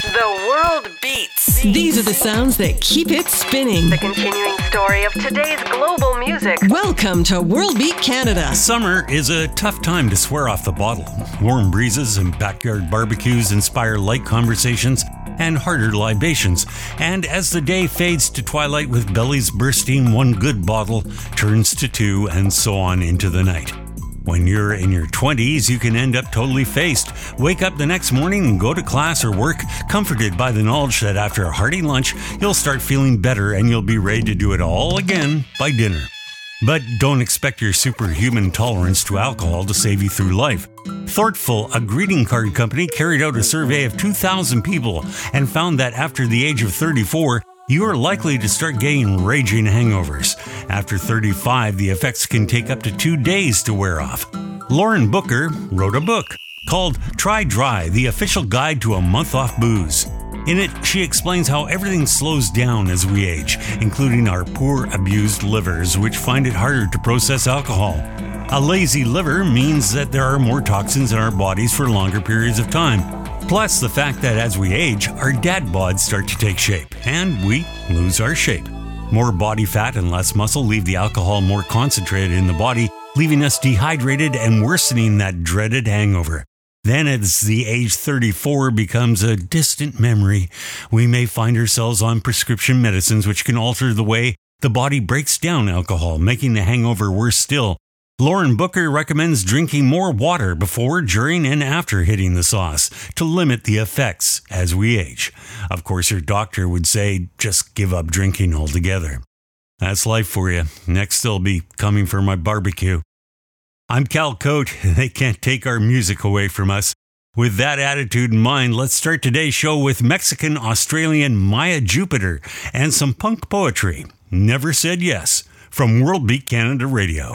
The world beats. These are the sounds that keep it spinning. The continuing story of today's global music. Welcome to World Beat Canada. Summer is a tough time to swear off the bottle. Warm breezes and backyard barbecues inspire light conversations and harder libations. And as the day fades to twilight with bellies bursting, one good bottle turns to two, and so on into the night. When you're in your 20s, you can end up totally faced. Wake up the next morning and go to class or work, comforted by the knowledge that after a hearty lunch, you'll start feeling better and you'll be ready to do it all again by dinner. But don't expect your superhuman tolerance to alcohol to save you through life. Thortful, a greeting card company, carried out a survey of 2,000 people and found that after the age of 34, you are likely to start getting raging hangovers. After 35, the effects can take up to two days to wear off. Lauren Booker wrote a book called Try Dry The Official Guide to a Month Off Booze. In it, she explains how everything slows down as we age, including our poor, abused livers, which find it harder to process alcohol. A lazy liver means that there are more toxins in our bodies for longer periods of time. Plus, the fact that as we age, our dad bods start to take shape, and we lose our shape. More body fat and less muscle leave the alcohol more concentrated in the body, leaving us dehydrated and worsening that dreaded hangover. Then, as the age 34 becomes a distant memory, we may find ourselves on prescription medicines which can alter the way the body breaks down alcohol, making the hangover worse still Lauren Booker recommends drinking more water before, during, and after hitting the sauce to limit the effects as we age. Of course, your doctor would say just give up drinking altogether. That's life for you. Next, they'll be coming for my barbecue. I'm Cal Cote. They can't take our music away from us. With that attitude in mind, let's start today's show with Mexican Australian Maya Jupiter and some punk poetry. Never Said Yes from World Beat Canada Radio.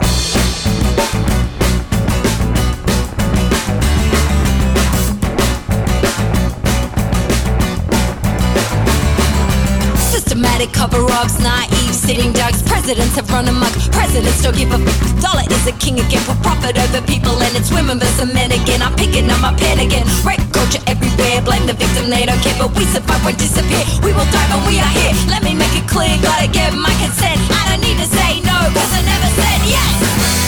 Systematic cover-ups, naive sitting ducks. Presidents have run amok. Presidents don't give a f- dollar is a king again. Put profit over people and it's women versus men again. I'm picking up my pen again. Rape culture everywhere. Blame the victim, they don't care. But we survive, we disappear. We will die when we are here. Let me make it clear. Gotta get my consent. I don't need to say no, cause I never said yes.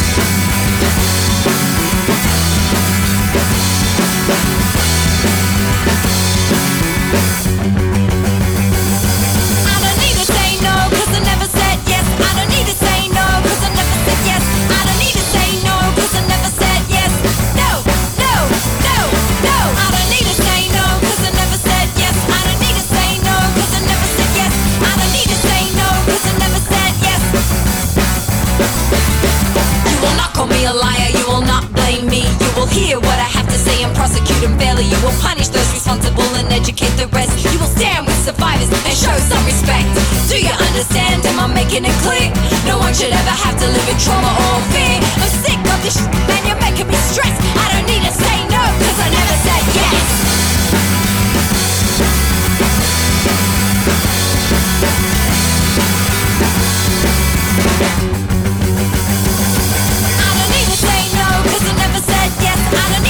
And prosecute unfairly. You will punish those responsible and educate the rest. You will stand with survivors and show some respect. Do you understand? Am I making it clear? No one should ever have to live in trauma or fear. I'm sick of this shit, man, you're making me stress. I don't need to say no, cause I never said yes. I don't need to say no, cause I never said yes. I don't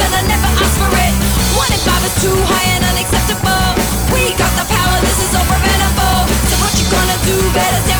and I never asked for it. One in five is too high and unacceptable. We got the power, this is all preventable. So what you gonna do? Better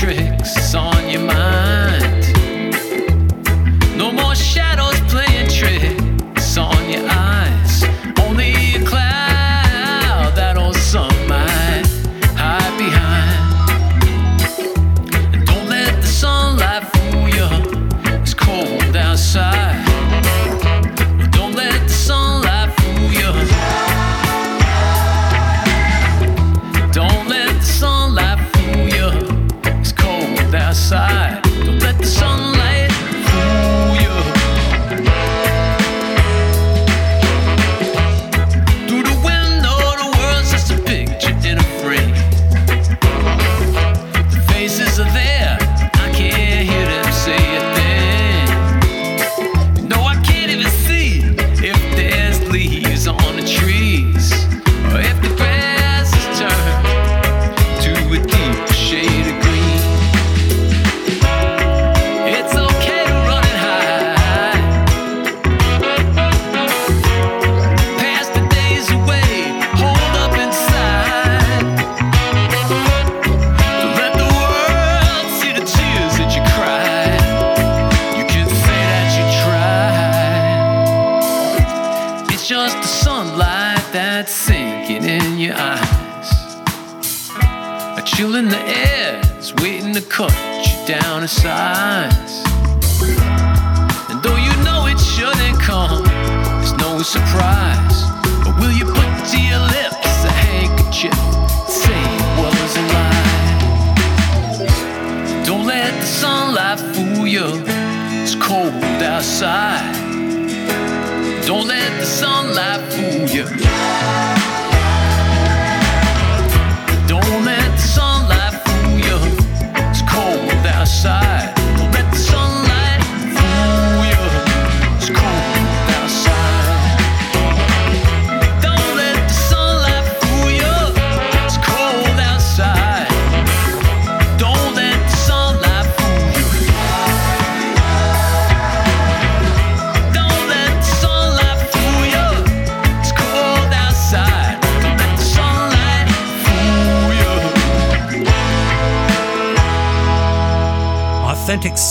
darkness It's cold outside. Don't let the sunlight fool you.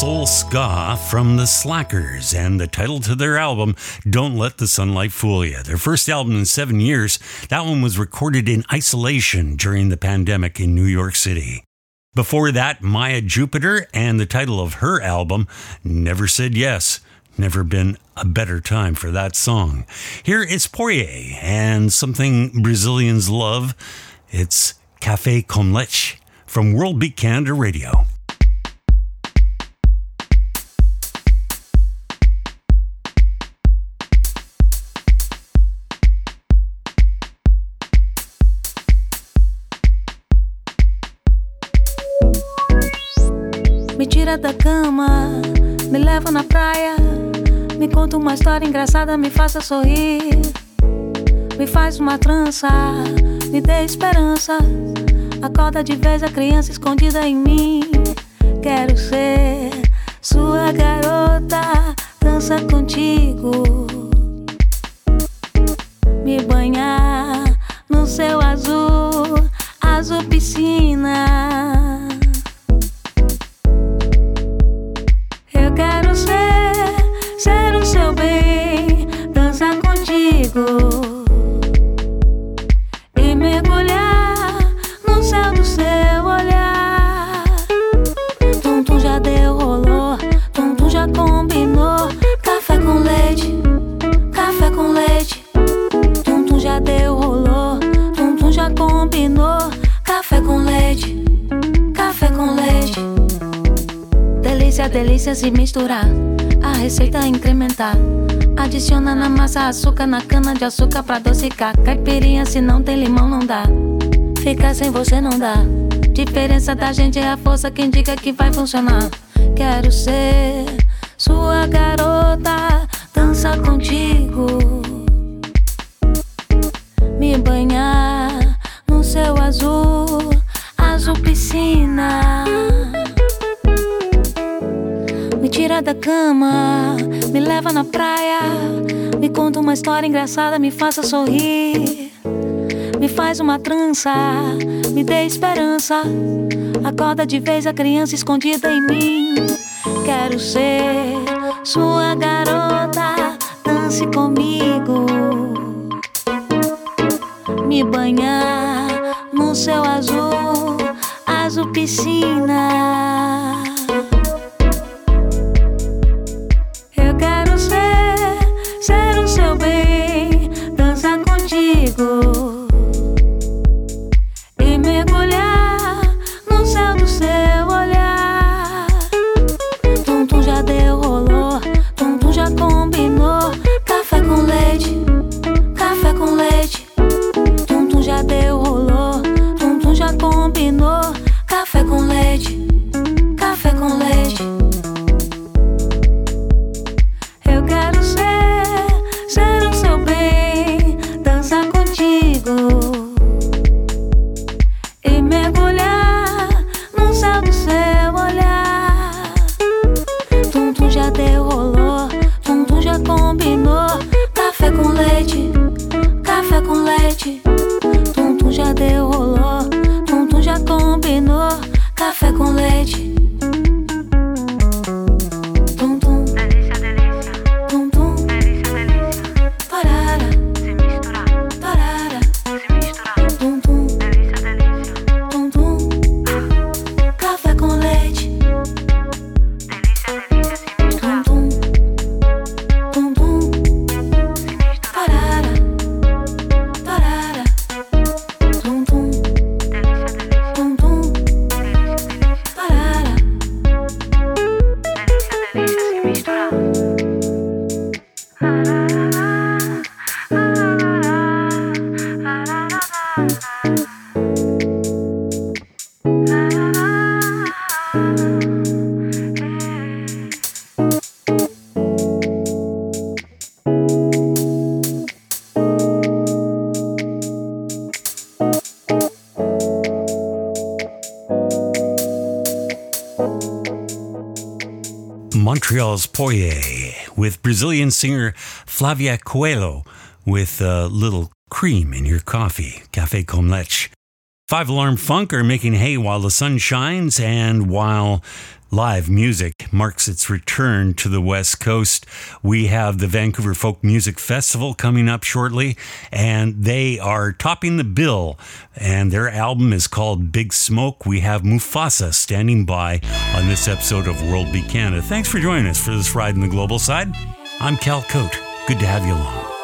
Soul ska from the Slackers, and the title to their album, Don't Let the Sunlight Fool You. Their first album in seven years, that one was recorded in isolation during the pandemic in New York City. Before that, Maya Jupiter, and the title of her album, Never Said Yes. Never been a better time for that song. Here is Poirier and something Brazilians love. It's Café com Leite from World Beat Canada Radio. Me tira da cama, me leva na praia, me conta uma história engraçada, me faça sorrir. Me faz uma trança, me dê esperança. Acorda de vez a criança escondida em mim. Quero ser sua garota, dança contigo. Massa açúcar, na cana de açúcar pra adocicar. Caipirinha, se não tem limão, não dá. Ficar sem você não dá. Diferença da gente é a força que indica que vai funcionar. Quero ser sua garota, dançar contigo, engraçada, me faça sorrir. Me faz uma trança, me dê esperança. Acorda de vez a criança escondida em mim. Quero ser sua garota, dance comigo. With Brazilian singer Flavia Coelho with a little cream in your coffee, Café com leche. Five Alarm Funk are making hay while the sun shines and while live music marks its return to the West Coast. We have the Vancouver Folk Music Festival coming up shortly, and they are topping the bill. And their album is called Big Smoke. We have Mufasa standing by on this episode of World Beat Canada. Thanks for joining us for this ride in the global side. I'm Cal Cote. Good to have you along.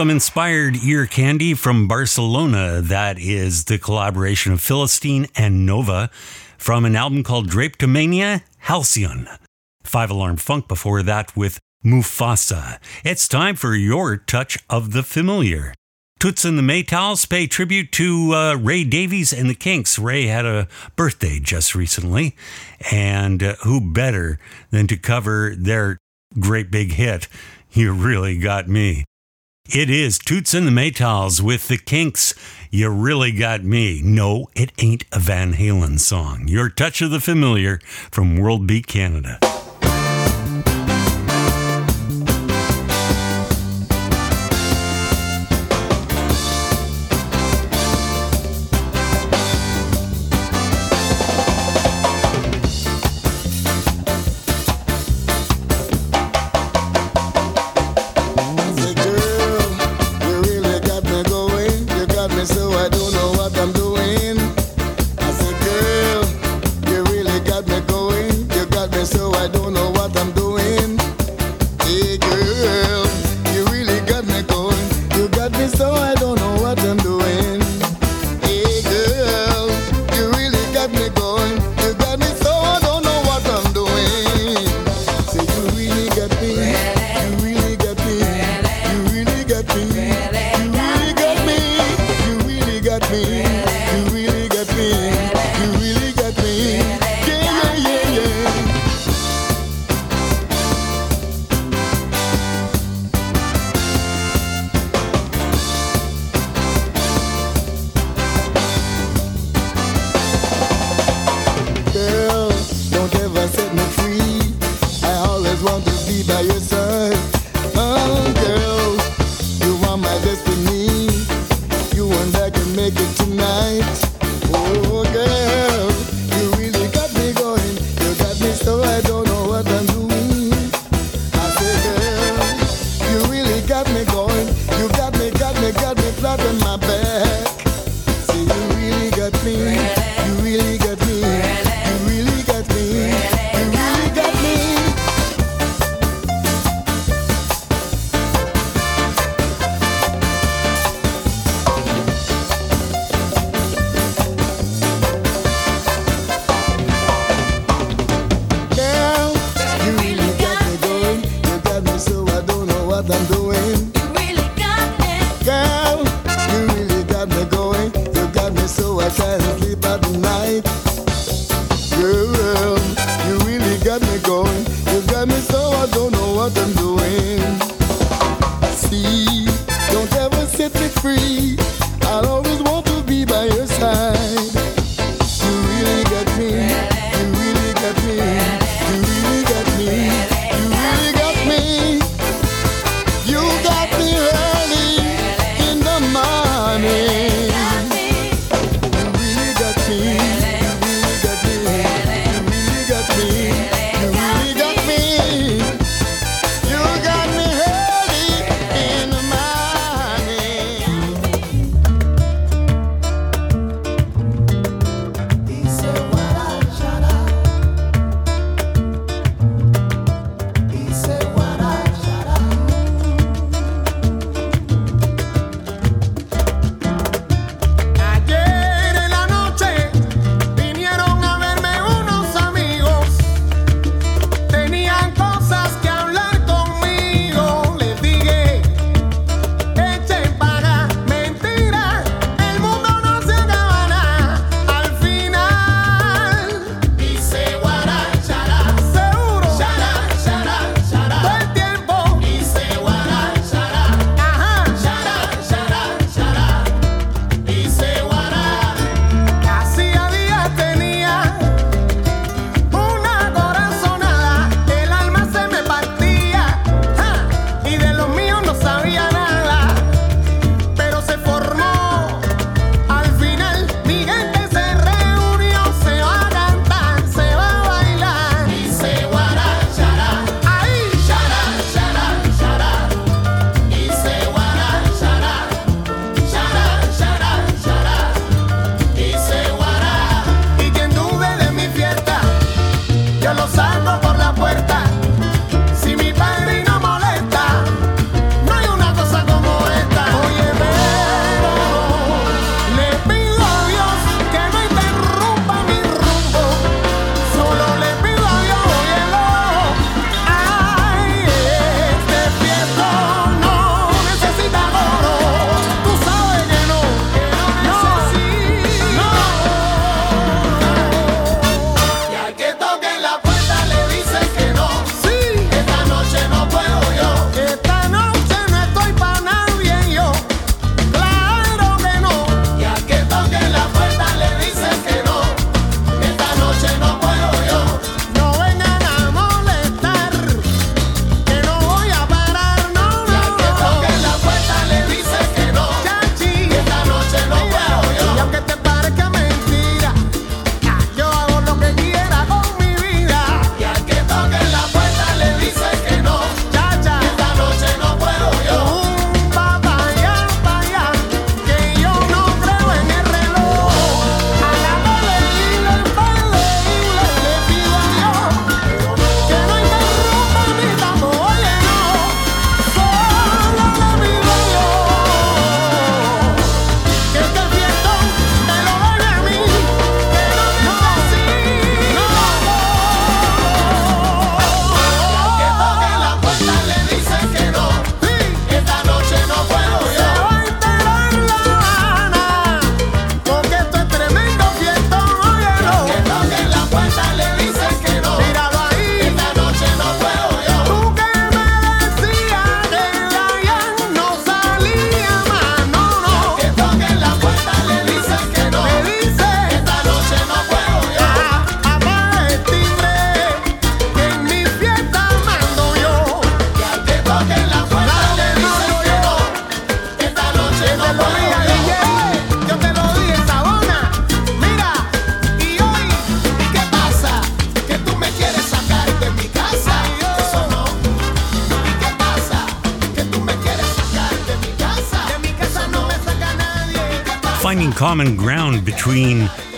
some inspired ear candy from Barcelona. That is the collaboration of Filastine and Nova from an album called Drapetomania Mania, Halcyon. Five Alarm Funk before that with Mufasa. It's time for your touch of the familiar. Toots and the Maytals pay tribute to uh, Ray Davies and the Kinks. Ray had a birthday just recently, and uh, who better than to cover their great big hit, You Really Got Me? It is Toots and the Maytals with the Kinks. You really got me. No, it ain't a Van Halen song. Your touch of the familiar from World Beat Canada.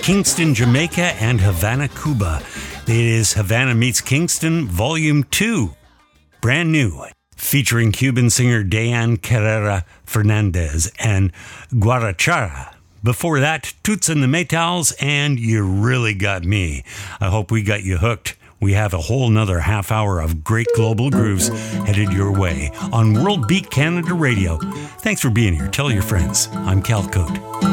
Kingston, Jamaica and Havana, Cuba. It is Havana Meets Kingston, Volume 2. Brand new. Featuring Cuban singer Diane Carrera Fernandez and Guarachara. Before that, Toots and the Maytals and You Really Got Me. I hope we got you hooked. We have a whole nother half hour of great global grooves headed your way on World Beat Canada Radio. Thanks for being here. Tell your friends. I'm Cal Cote.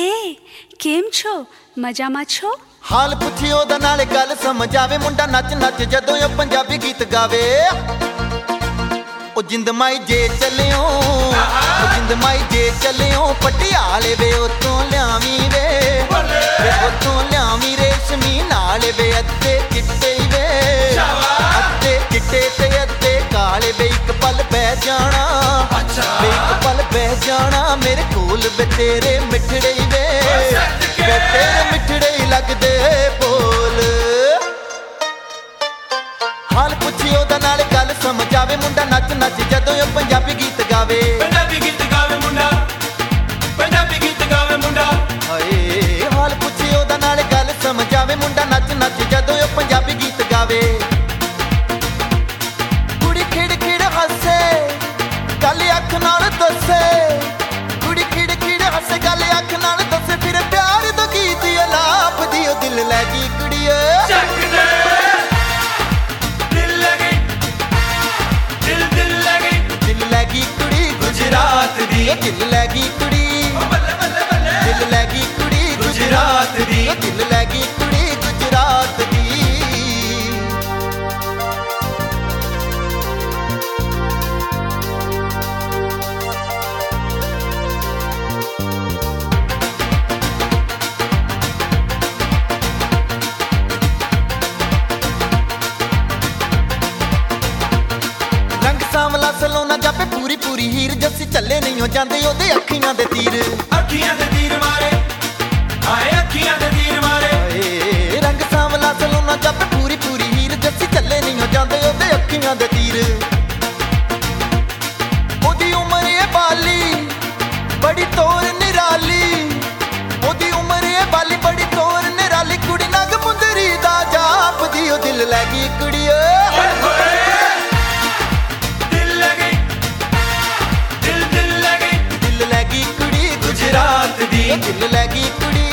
હે કેમ છો મજામાં છો ਹਾਲ ਪੁੱਛੀ ਉਹਦਾ ਨਾਲੇ ਗੱਲ ਸਮਝ ਆਵੇ ਮੁੰਡਾ ਨੱਚ ਨੱਚ ਜਦੋਂ ਉਹ ਪੰਜਾਬੀ ਗੀਤ ਗਾਵੇ ਉਹ ਜਿੰਦ ਮਾਈ ਜੇ ਚੱਲਿਓ ਉਹ ਜਿੰਦ ਮਾਈ ਜੇ ਚੱਲਿਓ ਪਟਿਆਲੇ ਵੇ ਉਤੋਂ ਲਿਆਵੀਂ ਵੇ ਵੇ ਉਤੋਂ ਲਿਆਵੀਂ ਰੇਸ਼ਮੀ ਨਾਲ ਵੇ ਅੱਤੇ ਚਿੱਟੇ ਈ ਵੇ ਅੱਤੇ ਚਿੱਟੇ ਤੇ ਅੱਤੇ ਕਾਲੇ ਵੇ ਇੱਕ ਪਲ ਬਹਿ ਜਾਣਾ। ਵੇ ਇੱਕ ਪਲ ਬਹਿ ਜਾਣਾ ਮੇਰੇ ਕੋਲ ਵੇ ਤੇਰੇ ਮਿੱਠੜੇ ਵੇ। ਵੇ ਤੇਰੇ ਮਿੱਠੜੇ ਹੀ ਲੱਗਦੇ ਬੋਲ। ਹਾਲ ਪੁੱਛੀ ਉਹਦਾ ਨਾਲ ਗੱਲ ਸਮਝ ਆਵੇ ਮੁੰਡਾ ਨੱਚ ਨੱਚ ਜਦੋਂ ਉਹ ਪੰਜਾਬੀ ਗੀਤ ਗਾਵੇ। ਪੰਜਾਬੀ ਗੀਤ ਗਾਵੇ ਮੁੰਡਾ। ਪੰਜਾਬੀ ਗੀਤ ਗਾਵੇ ਮੁੰਡਾ। ਹਾਏ ਹਾਲ ਪੁੱਛੀ ਉਹਦਾ ਨਾਲ ਗੱਲ ਸਮਝ ਆਵੇ ਮੁੰਡਾ ਨੱਚ ਨੱਚ ਜਦੋਂ ਉਹ ਪੰਜਾਬੀ ਗੀਤ ਗਾਵੇ। ਦੱਸੇ। ਕੁੜੀ ਖਿੜ ਖਿੜ ਹੱਸੇ ਗੱਲ ਅੱਖ ਨਾਲ ਦੱਸੇ। ਫਿਰ ਪਿਆਰ ਦਾ ਗੀਤ ਅਲਾਪ ਦੀ ਉਹ ਦਿਲ ਲੈ ਗਈ ਕੁੜੀਏ। ਚੱਕ ਦੇ ਦਿਲ ਲਗੇ ਦਿਲ ਦਿਲ ਲਗੇ ਦਿਲ ਲੈ ਗਈ ਕੁੜੀ। ਗੁਜਰਾਤ ਦੀ। ਉਹ ਦਿਲ ਲੈ ਗਈ ਕੁੜੀ। ਬੱਲੇ ਬੱਲੇ ਬੱਲੇ। ਦਿਲ ਲੈ ਗਈ ਕੁੜੀ। ਗੁਜਰਾਤ ਦੀ। ਉਹ ਦਿਲ ਲੈ ਗਈ ਹੀਰ ਜੱਸੀ ਚੱਲੇ ਨਹੀਂ ਹੋ ਜਾਂਦੇ ਉਹਦੇ ਅੱਖੀਆਂ ਦੇ ਤੀਰ। ਅੱਖੀਆਂ ਦੇ ਤੀਰ ਮਾਰੇ ਹਾਏ ਅੱਖੀਆਂ ਦੇ ਤੀਰ ਮਾਰੇ। ਰੰਗ ਸਾਂਵਲਾ ਸਲੋਨਾ ਜਾਪੇ ਪੂਰੀ ਪੂਰੀ ਹੀਰ ਜੱਸੀ ਚੱਲੇ ਨਹੀਂ ਹੋ ਜਾਂਦੇ ਉਹਦੇ ਅੱਖੀਆਂ ਦੇ ਤੀਰ। ਉਹਦੀ ਉਮਰ ਏ ਬਾਲੀ ਬੜੀ ਤੋਰ ਨਿਰਾਲੀ। ਉਹਦੀ ਉਮਰ ਏ ਬਾਲੀ ਬੜੀ ਤੋਰ ਨਿਰਾਲੀ। ਕੁੜੀ ਨਗ ਮੁੰਦਰੀ ਦਾ ਜਾਪਦੀ ਉਹ ਦਿਲ ਲੈ ਗਈ ਕੁੜੀ ਦਿਲ ਲੈ ਗਈ ਕੁੜੀ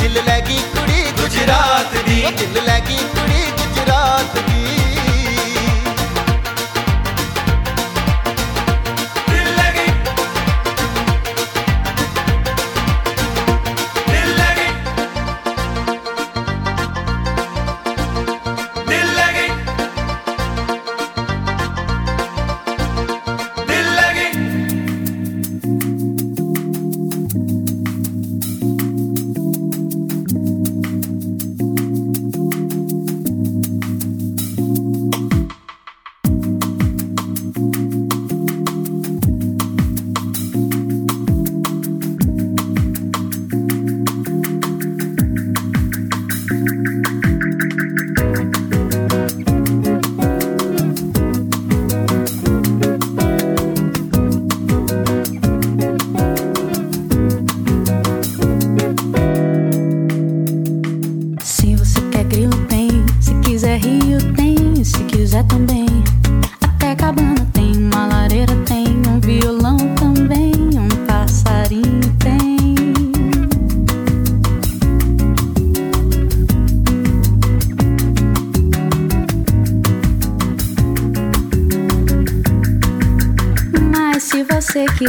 ਦਿਲ ਲੈ ਗਈ ਕੁੜੀ ਗੁਜਰਾਤ ਦੀ। ਦਿਲ ਲੈ ਗਈ ਕੁੜੀ ਗੁਜਰਾਤ ਦੀ।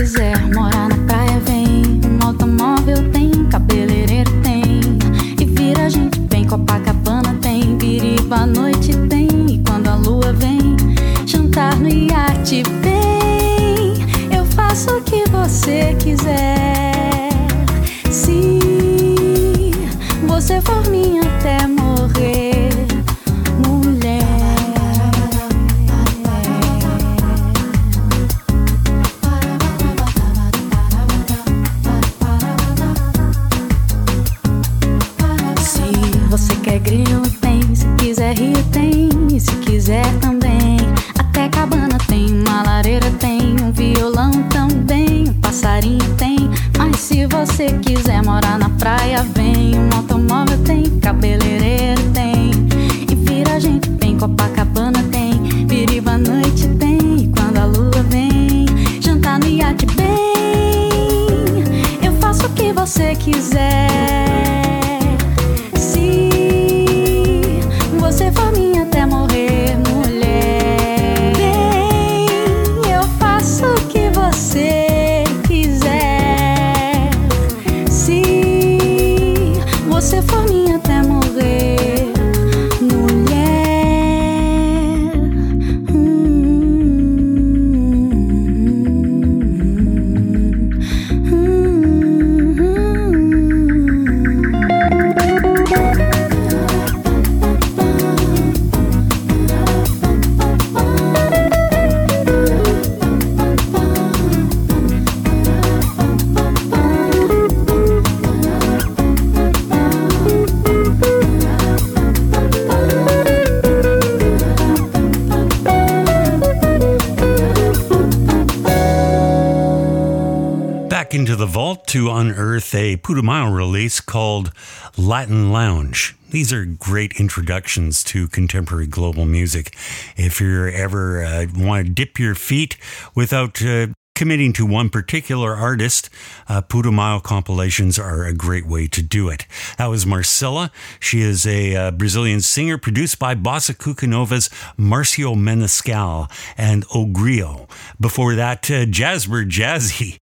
Quiser morar na praia, vem. Um automóvel tem, cabeleireiro tem. E vira a gente bem, Copacabana tem. Biriba à noite tem. E quando a lua vem, jantar no iate vem. Eu faço o que você quiser. Se você for minha the vault to unearth a Putumayo release called Latin Lounge. These are great introductions to contemporary global music. If you're ever uh, want to dip your feet without uh, committing to one particular artist, uh, Putumayo compilations are a great way to do it. That was Marcella. She is a uh, Brazilian singer produced by Bossacucanova's, Marcio Menescal, and Ogrio. Before that, uh, Jasbir Jassi.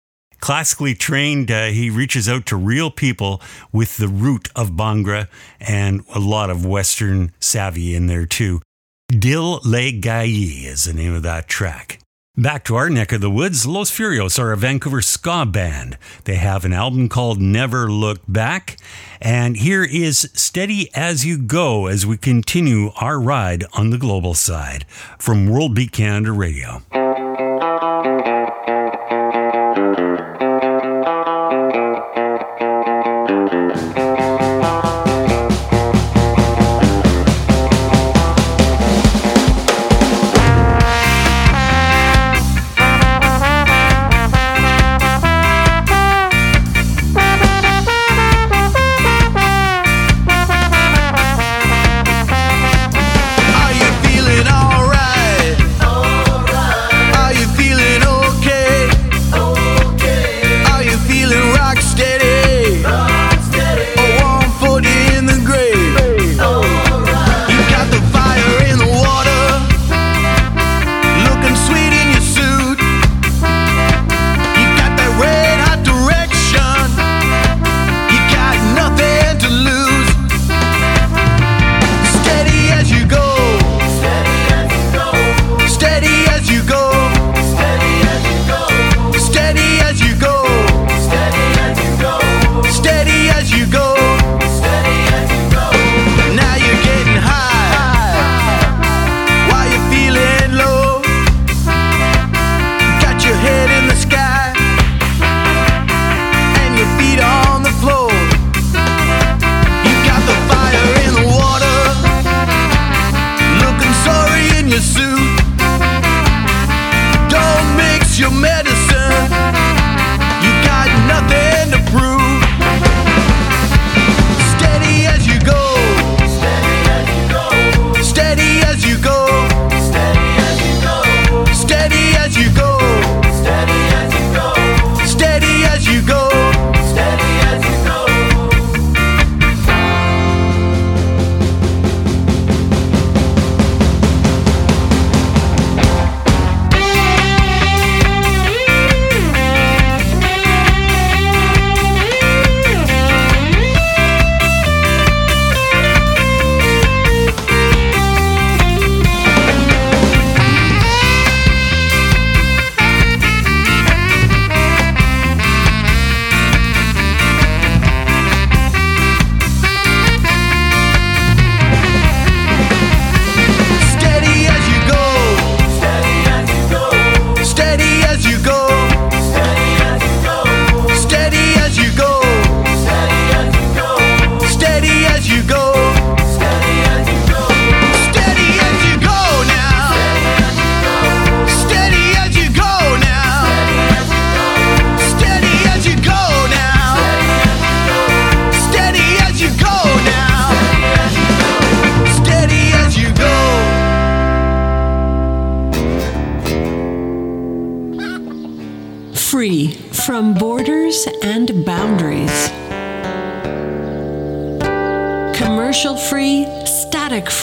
Classically trained, uh, he reaches out to real people with the root of Bhangra and a lot of Western savvy in there too. Dil Lay Gayee is the name of that track. Back to our neck of the woods, Los Furios are a Vancouver ska band. They have an album called Never Look Back. And here is Steady As You Go as we continue our ride on the global side from World Beat Canada Radio.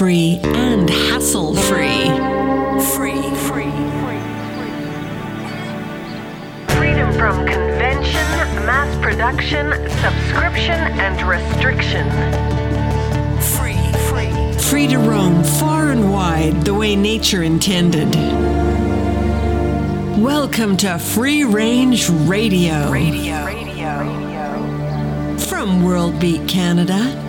free and hassle free. Free, free, free. Freedom from convention, mass production, subscription, and restriction. Free, free. Free to roam far and wide the way nature intended. Welcome to Free Range Radio. Radio. Radio. From World Beat Canada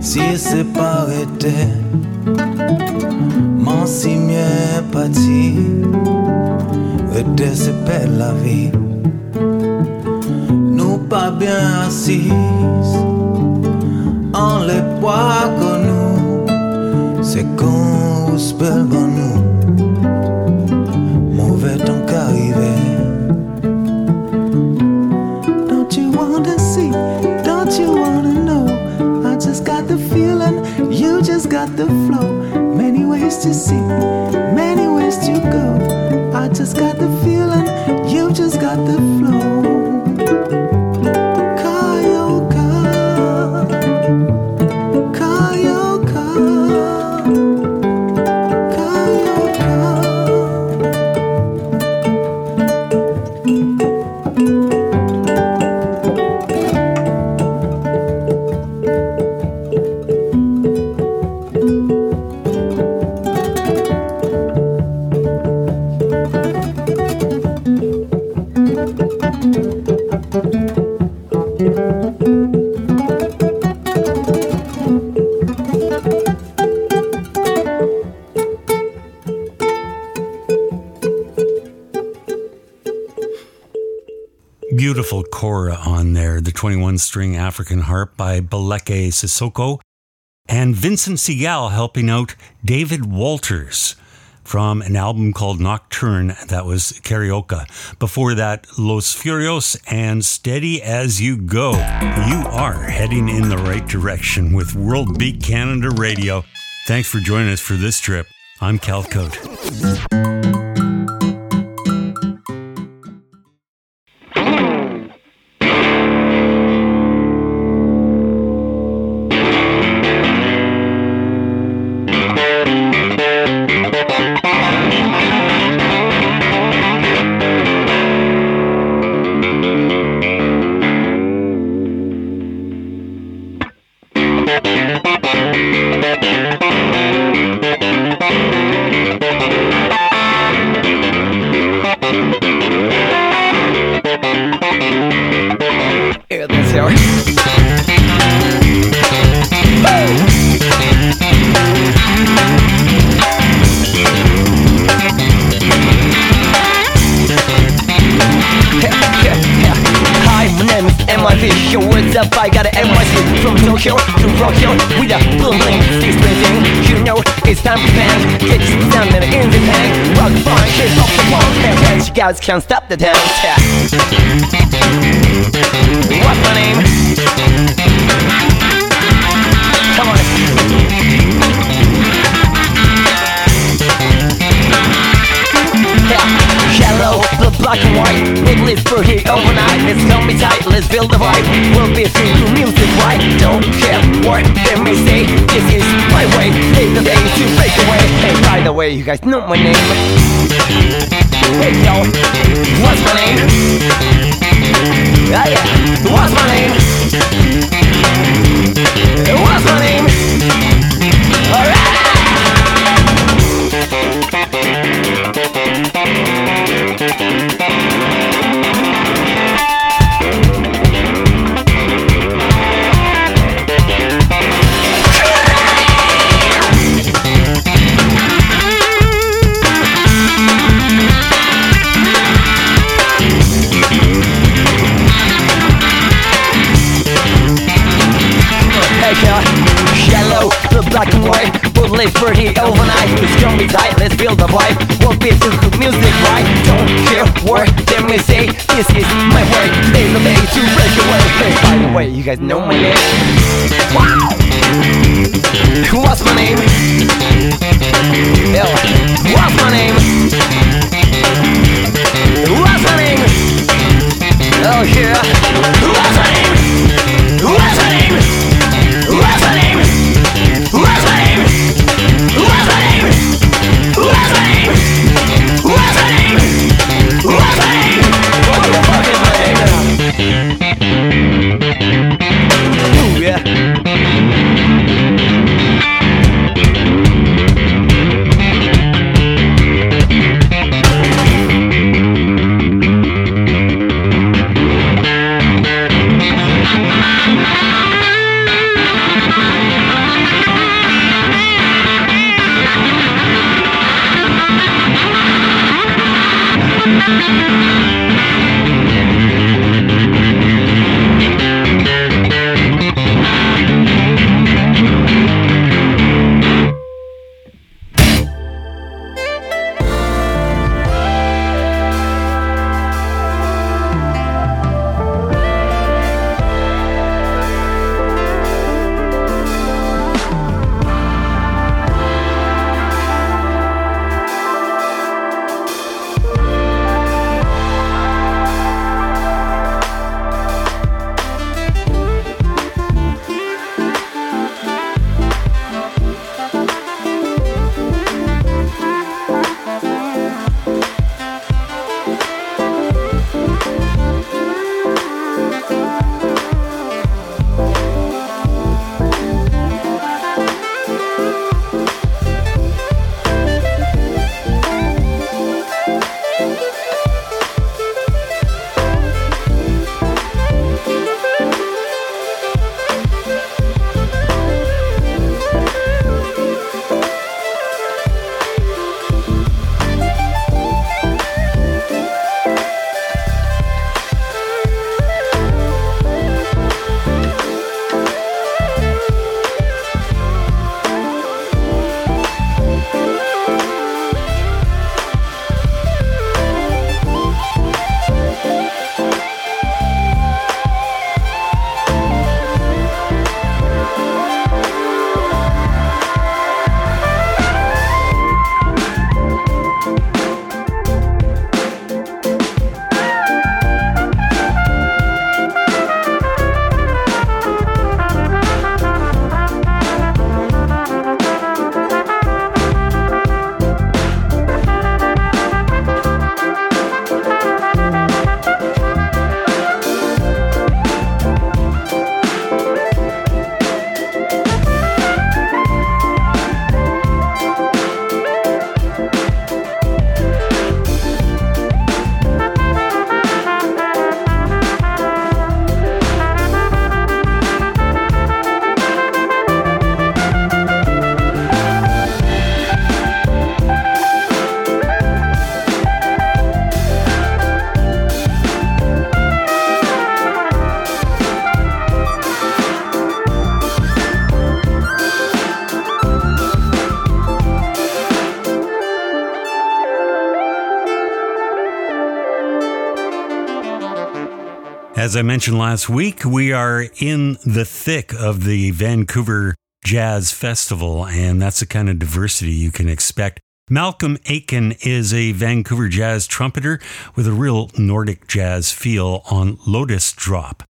si c'est pas arrêté. Mon si mieux parti. Rete se perd la vie. Nous pas bien assis. En les poids que nous C'est qu'on se perd nous. got the flow. Many ways to see, many ways to go. I just got the feeling, you just got the string African harp by Ballake Sissoko, and Vincent Segal helping out David Walters from an album called Nocturne that was Carioca. Before that, Los Furios and Steady as You Go. You are heading in the right direction with World Beat Canada Radio. Thanks for joining us for this trip. I'm Cal Cote. Gudstjänsten. Wait, you guys know my name? Wow! What's my name? Yo, what's my name? What's my name? Oh yeah! As I mentioned last week, we are in the thick of the Vancouver Jazz Festival, and that's the kind of diversity you can expect. Malcolm Aiken is a Vancouver jazz trumpeter with a real Nordic jazz feel on Lotus Drop.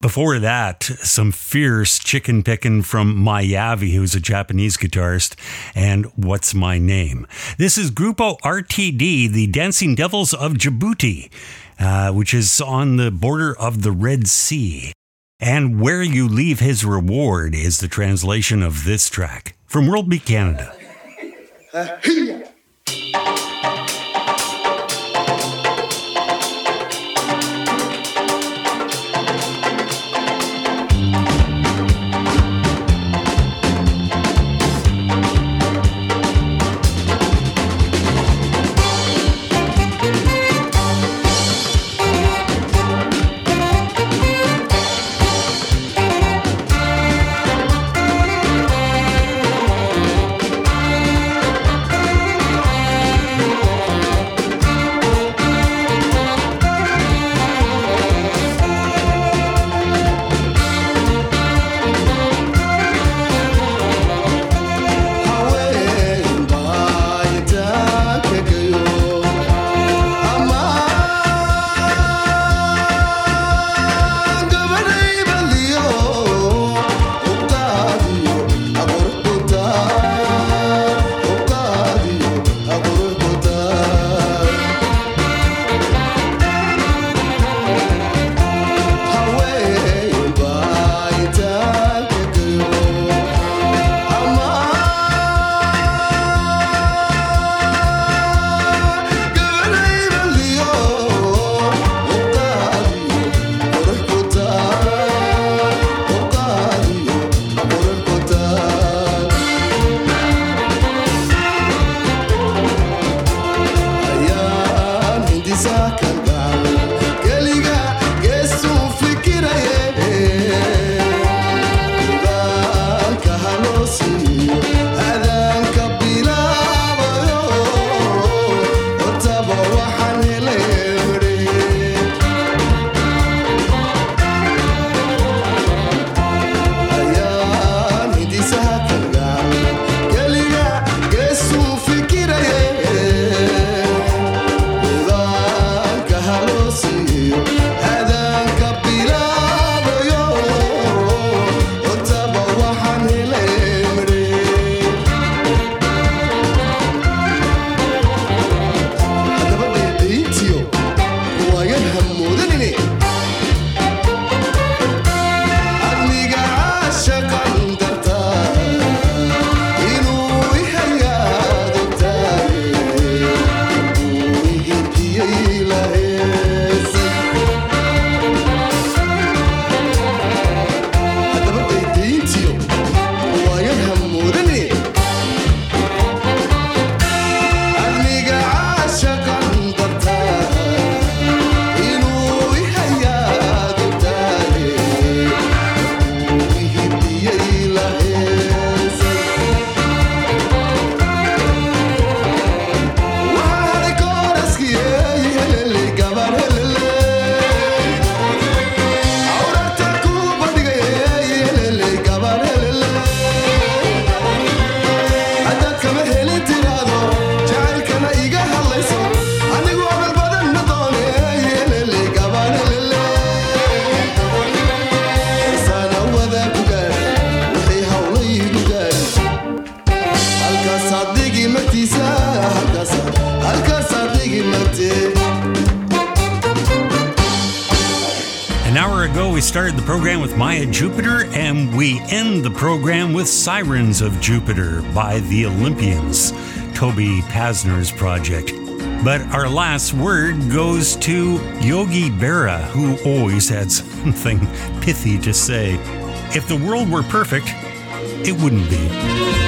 Before that, some fierce chicken picking from Miyavi, who's a Japanese guitarist, and What's My Name? This is Grupo RTD, the Dancing Devils of Djibouti, uh, which is on the border of the Red Sea. And Where You Leave His Reward is the translation of this track from World Beat Canada. An started the program with Maya Jupiter, and we end the program with Sirens of Jupiter by the Olympians, Toby Pazner's project. But our last word goes to Yogi Berra, who always had something pithy to say. If the world were perfect, it wouldn't be.